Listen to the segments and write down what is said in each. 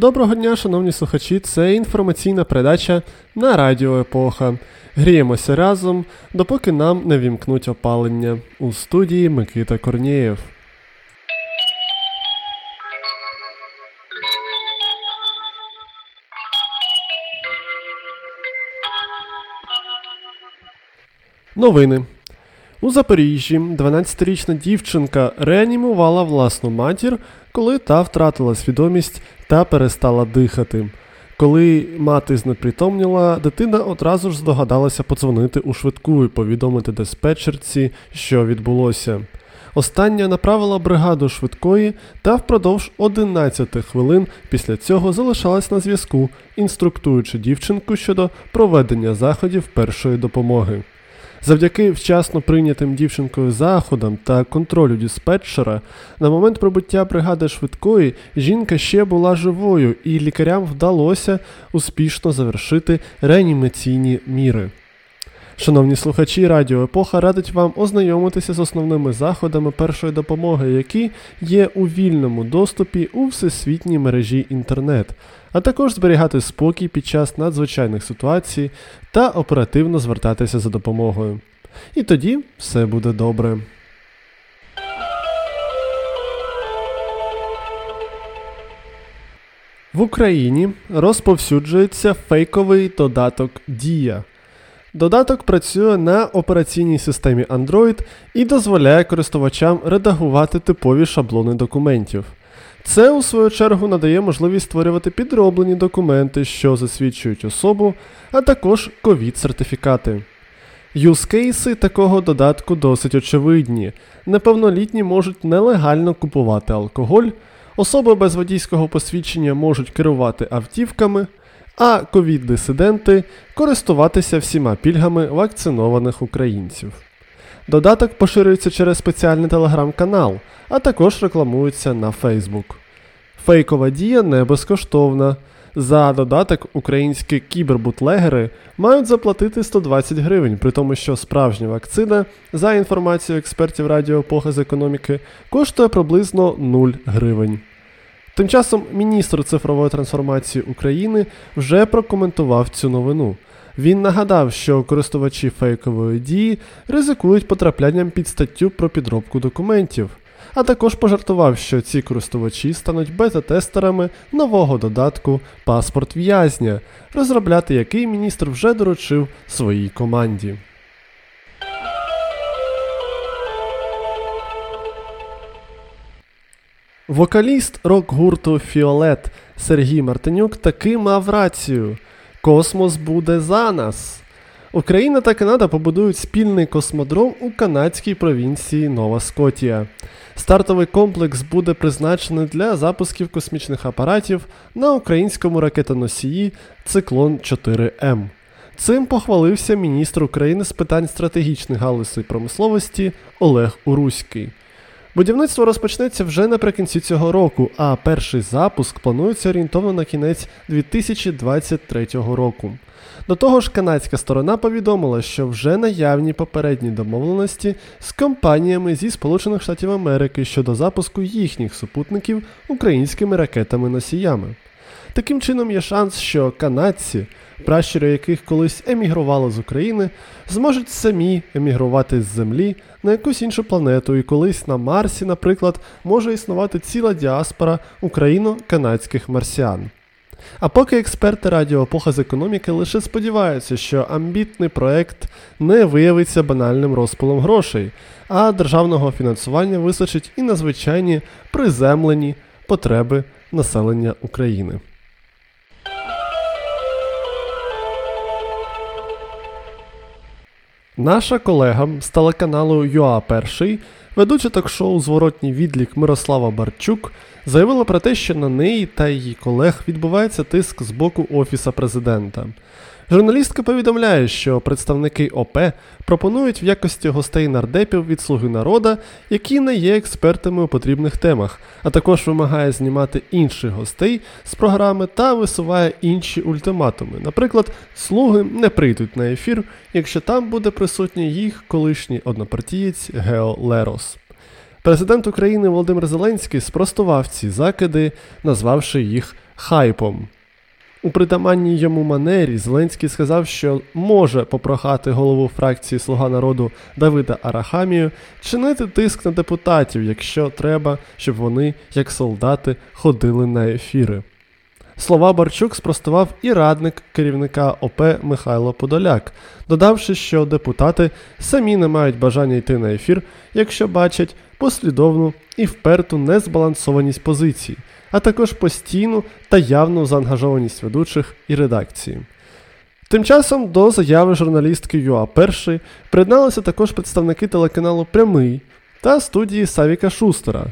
Доброго дня, шановні слухачі, це інформаційна передача на Радіо Епоха. Гріємося разом, допоки нам не вімкнуть опалення. У студії Микита Корнієв. Новини. У Запоріжжі 12-річна дівчинка реанімувала власну матір, коли та втратила свідомість та перестала дихати. Коли мати знепритомніла, дитина одразу ж здогадалася подзвонити у швидку і повідомити диспетчерці, що відбулося. Остання направила бригаду швидкої та впродовж 11 хвилин після цього залишалась на зв'язку, інструктуючи дівчинку щодо проведення заходів першої допомоги. Завдяки вчасно прийнятим дівчинкою заходам та контролю диспетчера, на момент прибуття бригади швидкої жінка ще була живою, і лікарям вдалося успішно завершити реанімаційні міри. Шановні слухачі, Радіо Епоха радить вам ознайомитися з основними заходами першої допомоги, які є у вільному доступі у всесвітній мережі інтернет, а також зберігати спокій під час надзвичайних ситуацій та оперативно звертатися за допомогою. І тоді все буде добре. В Україні розповсюджується фейковий додаток Дія. Додаток працює на операційній системі Android і дозволяє користувачам редагувати типові шаблони документів. Це, у свою чергу, надає можливість створювати підроблені документи, що засвідчують особу, а також ковід-сертифікати. Юзкейси такого додатку досить очевидні. Неповнолітні можуть нелегально купувати алкоголь, особи без водійського посвідчення можуть керувати автівками, а ковід-дисиденти користуватися всіма пільгами вакцинованих українців. Додаток поширюється через спеціальний телеграм-канал, а також рекламується на Facebook. Фейкова дія не безкоштовна. За додаток українські кібербутлегери мають заплатити 120 гривень, при тому, що справжня вакцина, за інформацією експертів Радіо Епоха з економіки, коштує приблизно 0 гривень. Тим часом міністр цифрової трансформації України вже прокоментував цю новину. Він нагадав, що користувачі фейкової дії ризикують потраплянням під статтю про підробку документів, а також пожартував, що ці користувачі стануть бета-тестерами нового додатку Паспорт в'язня, розробляти який міністр вже доручив своїй команді. Вокаліст рок-гурту Фіолет Сергій Мартинюк таки мав рацію. Космос буде за нас. Україна та Канада побудують спільний космодром у канадській провінції Нова Скотія. Стартовий комплекс буде призначений для запусків космічних апаратів на українському ракетоносії Циклон 4М. Цим похвалився міністр України з питань стратегічних галузей промисловості Олег Уруський. Будівництво розпочнеться вже наприкінці цього року, а перший запуск планується орієнтовно на кінець 2023 року. До того ж, канадська сторона повідомила, що вже наявні попередні домовленості з компаніями зі Сполучених Штатів Америки щодо запуску їхніх супутників українськими ракетами-носіями. Таким чином є шанс, що канадці, пращури яких колись емігрували з України, зможуть самі емігрувати з Землі на якусь іншу планету, і колись на Марсі, наприклад, може існувати ціла діаспора україно-канадських марсіан. А поки експерти Радіо Епоха з економіки лише сподіваються, що амбітний проект не виявиться банальним розпилом грошей, а державного фінансування вистачить і на звичайні приземлені потреби населення України. Наша колега з телеканалу ЮА Перший, ведуча ток-шоу Зворотній відлік Мирослава Барчук, заявила про те, що на неї та її колег відбувається тиск з боку Офіса президента. Журналістка повідомляє, що представники ОП пропонують в якості гостей нардепів від Слуги народа, які не є експертами у потрібних темах, а також вимагає знімати інших гостей з програми та висуває інші ультиматуми. Наприклад, слуги не прийдуть на ефір, якщо там буде присутній їх колишній однопартієць Гео Лерос. Президент України Володимир Зеленський спростував ці закиди, назвавши їх хайпом. У притаманній йому манері Зеленський сказав, що може попрохати голову фракції Слуга народу Давида Арахамію чинити тиск на депутатів, якщо треба, щоб вони, як солдати, ходили на ефіри. Слова Барчук спростував і радник керівника ОП Михайло Подоляк, додавши, що депутати самі не мають бажання йти на ефір, якщо бачать послідовну і вперту незбалансованість позицій, а також постійну та явну заангажованість ведучих і редакції. Тим часом до заяви журналістки ЮА Перший приєдналися також представники телеканалу Прямий та студії Савіка Шустера.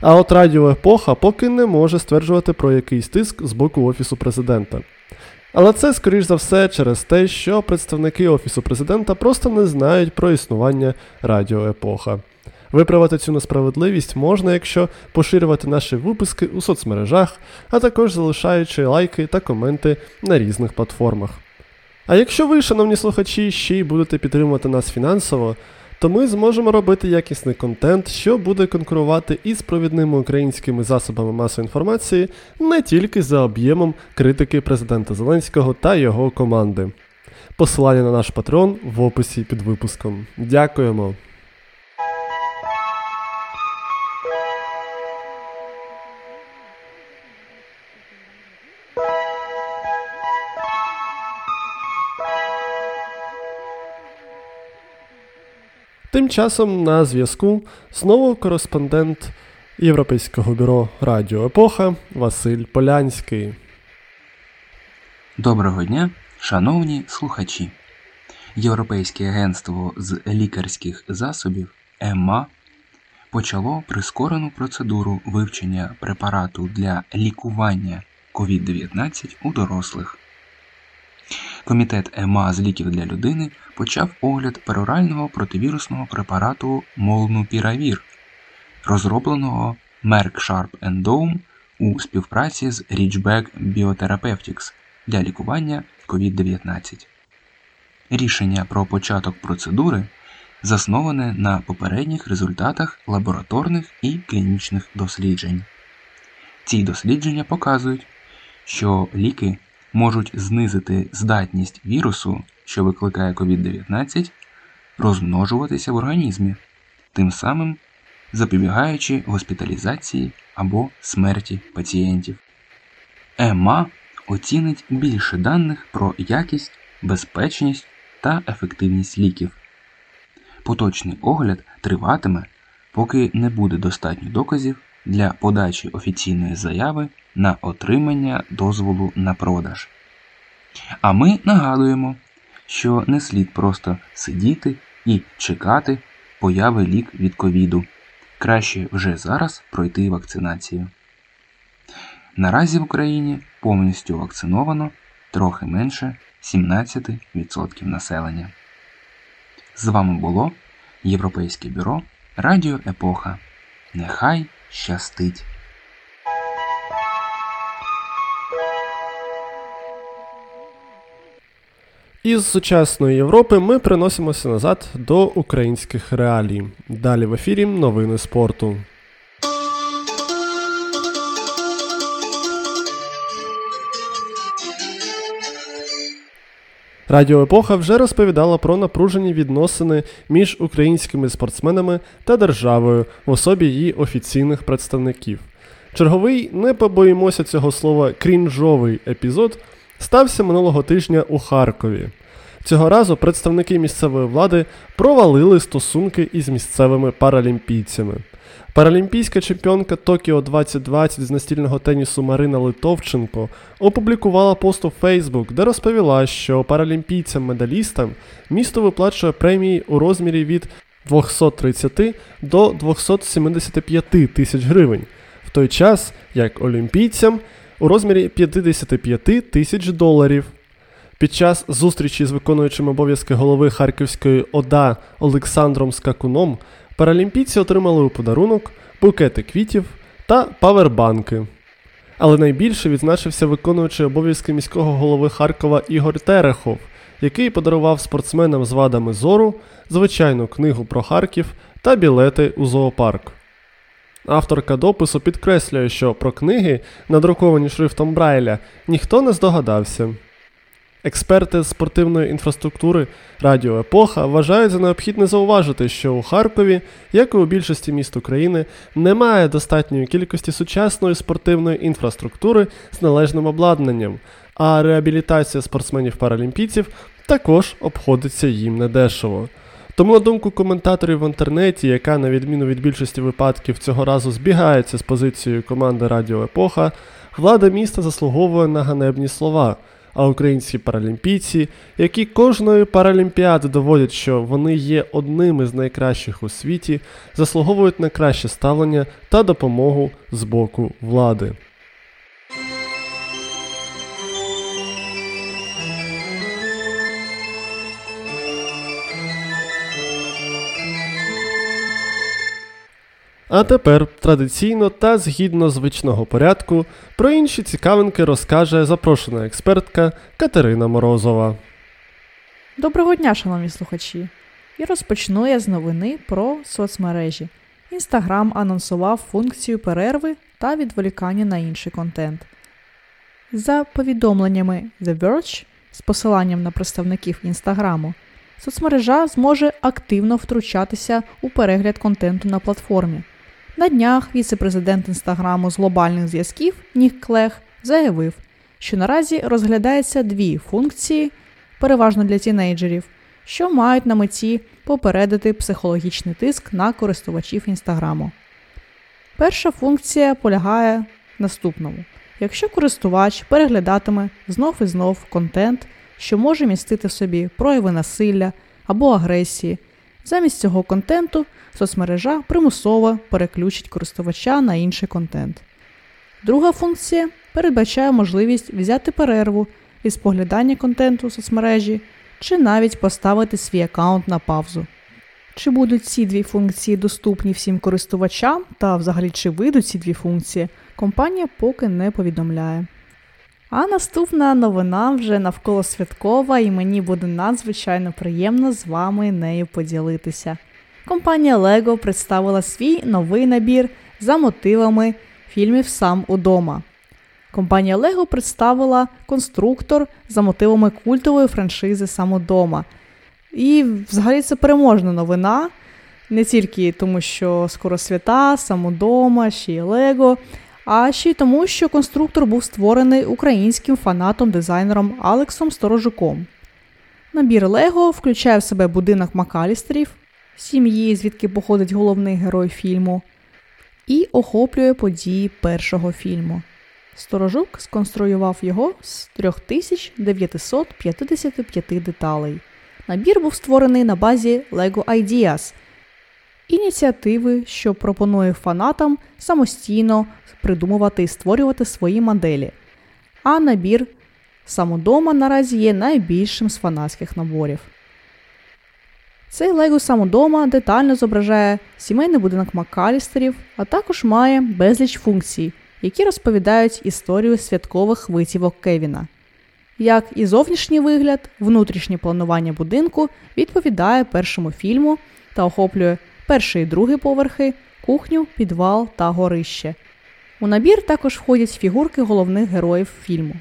А от Радіо Епоха поки не може стверджувати про якийсь тиск з боку Офісу президента. Але це, скоріш за все, через те, що представники Офісу президента просто не знають про існування Радіо Епоха. Виправити цю несправедливість можна, якщо поширювати наші випуски у соцмережах, а також залишаючи лайки та коменти на різних платформах. А якщо ви, шановні слухачі, ще й будете підтримувати нас фінансово, то ми зможемо робити якісний контент, що буде конкурувати із провідними українськими засобами масової інформації не тільки за об'ємом критики президента Зеленського та його команди. Посилання на наш патрон в описі під випуском. Дякуємо! Тим часом на зв'язку знову кореспондент Європейського бюро Радіо Епоха Василь Полянський. Доброго дня, шановні слухачі. Європейське агентство з лікарських засобів ЕМА почало прискорену процедуру вивчення препарату для лікування COVID-19 у дорослих. Комітет ЕМА з ліків для людини почав огляд перорального противірусного препарату Молнупіравір, розробленого Merck Sharp Dome у співпраці з Ridgeback Biotherapeutics для лікування COVID-19. Рішення про початок процедури засноване на попередніх результатах лабораторних і клінічних досліджень. Ці дослідження показують, що ліки можуть знизити здатність вірусу, що викликає COVID-19, розмножуватися в організмі, тим самим запобігаючи госпіталізації або смерті пацієнтів. ЕМА оцінить більше даних про якість, безпечність та ефективність ліків. Поточний огляд триватиме, поки не буде достатньо доказів для подачі офіційної заяви на отримання дозволу на продаж. А ми нагадуємо, що не слід просто сидіти і чекати появи лік від ковіду. Краще вже зараз пройти вакцинацію. Наразі в Україні повністю вакциновано трохи менше 17% населення. З вами було Європейське бюро Радіо Епоха. Нехай щастить! Із сучасної Європи ми приносимося назад до українських реалій. Далі в ефірі новини спорту. Радіо Епоха вже розповідала про напружені відносини між українськими спортсменами та державою в особі її офіційних представників. Черговий, не побоїмося цього слова, крінжовий епізод стався минулого тижня у Харкові. Цього разу представники місцевої влади провалили стосунки із місцевими паралімпійцями. Паралімпійська чемпіонка Токіо 2020 з настільного тенісу Марина Литовченко опублікувала пост у Фейсбук, де розповіла, що паралімпійцям-медалістам місто виплачує премії у розмірі від 230 до 275 тисяч гривень, в той час як олімпійцям у розмірі 55 тисяч доларів. Під час зустрічі з виконуючим обов'язки голови Харківської ОДА Олександром Скакуном паралімпійці отримали у подарунок букети квітів та павербанки. Але найбільше відзначився виконуючий обов'язки міського голови Харкова Ігор Терехов, який подарував спортсменам з вадами зору звичайну книгу про Харків та білети у зоопарк. Авторка допису підкреслює, що про книги, надруковані шрифтом Брайля, ніхто не здогадався. Експерти спортивної інфраструктури Радіо Епоха вважають за необхідне зауважити, що у Харкові, як і у більшості міст України, немає достатньої кількості сучасної спортивної інфраструктури з належним обладнанням, а реабілітація спортсменів-паралімпійців також обходиться їм недешево. Тому, на думку коментаторів в інтернеті, яка, на відміну від більшості випадків, цього разу збігається з позицією команди Радіо Епоха, влада міста заслуговує на ганебні слова. А українські паралімпійці, які кожної паралімпіади доводять, що вони є одними з найкращих у світі, заслуговують на краще ставлення та допомогу з боку влади. А тепер традиційно та згідно звичного порядку про інші цікавинки розкаже запрошена експертка Катерина Морозова. Доброго дня, шановні слухачі! І розпочну я з новини про соцмережі. Інстаграм анонсував функцію перерви та відволікання на інший контент. За повідомленнями The Verge з посиланням на представників Інстаграму, соцмережа зможе активно втручатися у перегляд контенту на платформі. На днях віце-президент інстаграму з глобальних зв'язків Нік Клех заявив, що наразі розглядається дві функції, переважно для тінейджерів, що мають на меті попередити психологічний тиск на користувачів інстаграму. Перша функція полягає в наступному: якщо користувач переглядатиме знов і знов контент, що може містити в собі прояви насилля або агресії, замість цього контенту соцмережа примусово переключить користувача на інший контент. Друга функція передбачає можливість взяти перерву від споглядання контенту соцмережі чи навіть поставити свій аккаунт на паузу. Чи будуть ці дві функції доступні всім користувачам та взагалі чи вийдуть ці дві функції, компанія поки не повідомляє. А наступна новина вже навколо святкова, і мені буде надзвичайно приємно з вами нею поділитися компанія Lego представила свій новий набір за мотивами фільмів Сам удома. Компанія Lego представила конструктор за мотивами культової франшизи Сам удома. І взагалі це переможна новина. Не тільки тому, що скоро свята, сам удома, ще й Лего, а ще й тому, що конструктор був створений українським фанатом-дизайнером Алексом Сторожуком. Набір Лего включає в себе будинок Макалістерів, сім'ї, звідки походить головний герой фільму, і охоплює події першого фільму. Сторожук сконструював його з 3955 деталей. Набір був створений на базі LEGO Ideas, ініціативи, що пропонує фанатам самостійно придумувати і створювати свої моделі. А набір самодома наразі є найбільшим з фанатських наборів. Цей Лего сам удома детально зображає сімейний будинок Макалістерів, а також має безліч функцій, які розповідають історію святкових витівок Кевіна. Як і зовнішній вигляд, внутрішнє планування будинку відповідає першому фільму та охоплює перший і другий поверхи, кухню, підвал та горище. У набір також входять фігурки головних героїв фільму: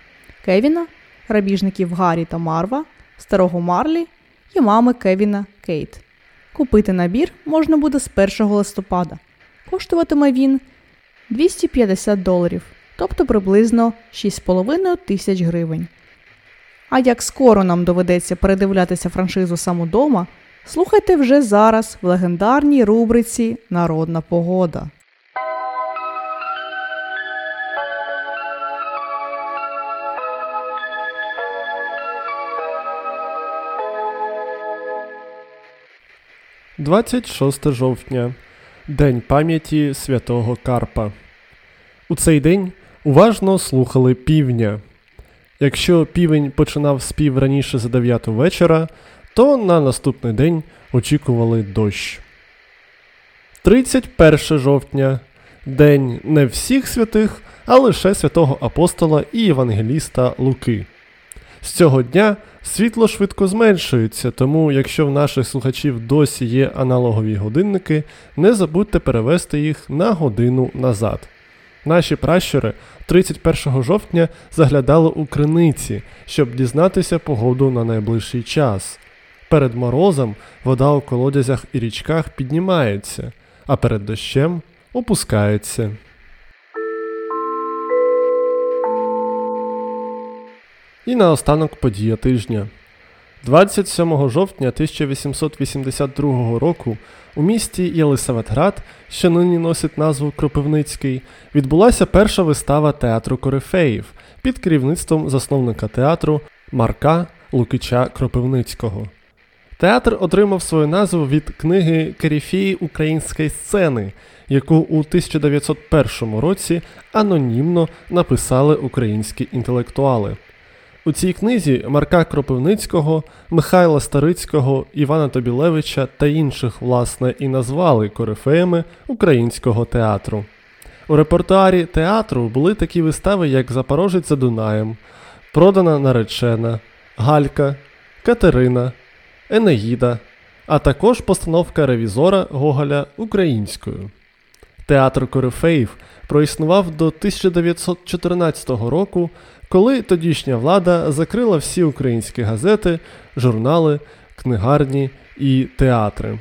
Кевіна, грабіжників Гаррі та Марва, старого Марлі і мами Кевіна Кейт. Купити набір можна буде з 1 листопада. Коштуватиме він 250 доларів, тобто приблизно 6,5 тисяч гривень. А як скоро нам доведеться передивлятися франшизу самодома, слухайте вже зараз в легендарній рубриці Народна погода. 26 жовтня День пам'яті святого Карпа. У цей день уважно слухали півня. Якщо півень починав спів раніше за 9 вечора, то на наступний день очікували дощ. 31 жовтня день не всіх святих, а лише святого апостола і євангеліста Луки. З цього дня світло швидко зменшується, тому якщо в наших слухачів досі є аналогові годинники, не забудьте перевести їх на годину назад. Наші пращури 31 жовтня заглядали у криниці, щоб дізнатися погоду на найближчий час. Перед морозом вода у колодязях і річках піднімається, а перед дощем опускається. І наостанок подія тижня. 27 жовтня 1882 року у місті Єлисаветград, що нині носить назву Кропивницький, відбулася перша вистава театру Корифеїв під керівництвом засновника театру Марка Лукича Кропивницького. Театр отримав свою назву від книги Корифеї української сцени, яку у 1901 році анонімно написали українські інтелектуали. У цій книзі Марка Кропивницького, Михайла Старицького, Івана Тобілевича та інших, власне, і назвали корифеями українського театру. У репертуарі театру були такі вистави, як Запорожець за Дунаєм, Продана наречена, Галька, Катерина, Енеїда, а також постановка ревізора Гоголя українською. Театр Корифеїв проіснував до 1914 року, коли тодішня влада закрила всі українські газети, журнали, книгарні і театри.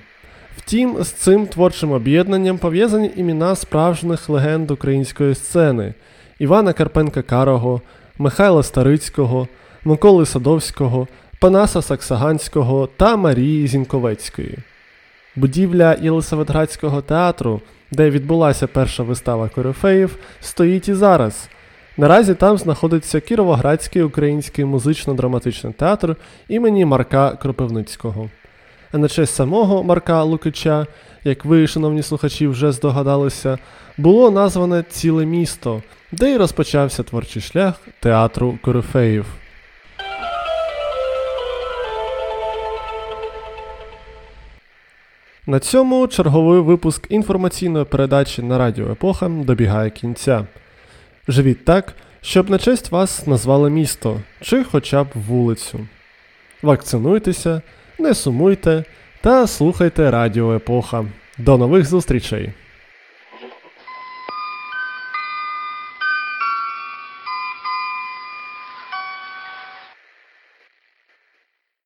Втім, з цим творчим об'єднанням пов'язані імена справжніх легенд української сцени Івана Карпенка Карого, Михайла Старицького, Миколи Садовського, Панаса Саксаганського та Марії Зінковецької. Будівля Єлисаветградського театру, де відбулася перша вистава корифеїв, стоїть і зараз. Наразі там знаходиться Кіровоградський український музично-драматичний театр імені Марка Кропивницького. А на честь самого Марка Лукича, як ви, шановні слухачі, вже здогадалися, було назване ціле місто, де й розпочався творчий шлях театру Корифеїв. На цьому черговий випуск інформаційної передачі на Радіо Епоха добігає кінця. Живіть так, щоб на честь вас назвали місто чи хоча б вулицю. Вакцинуйтеся, не сумуйте та слухайте Радіо Епоха. До нових зустрічей!